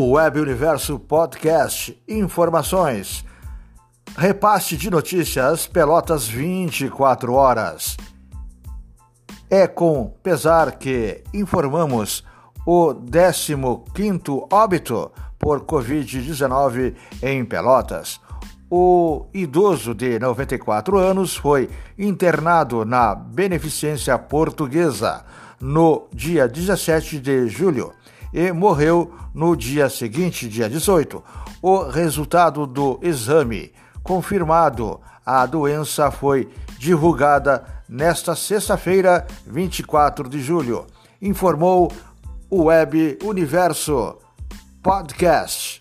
Web Universo Podcast. Informações. Repasse de notícias Pelotas 24 horas. É com pesar que informamos o 15º óbito por Covid-19 em Pelotas. O idoso de 94 anos foi internado na Beneficência Portuguesa no dia 17 de julho e morreu no dia seguinte, dia 18. O resultado do exame confirmado a doença foi divulgada nesta sexta-feira, 24 de julho, informou o Web Universo Podcast.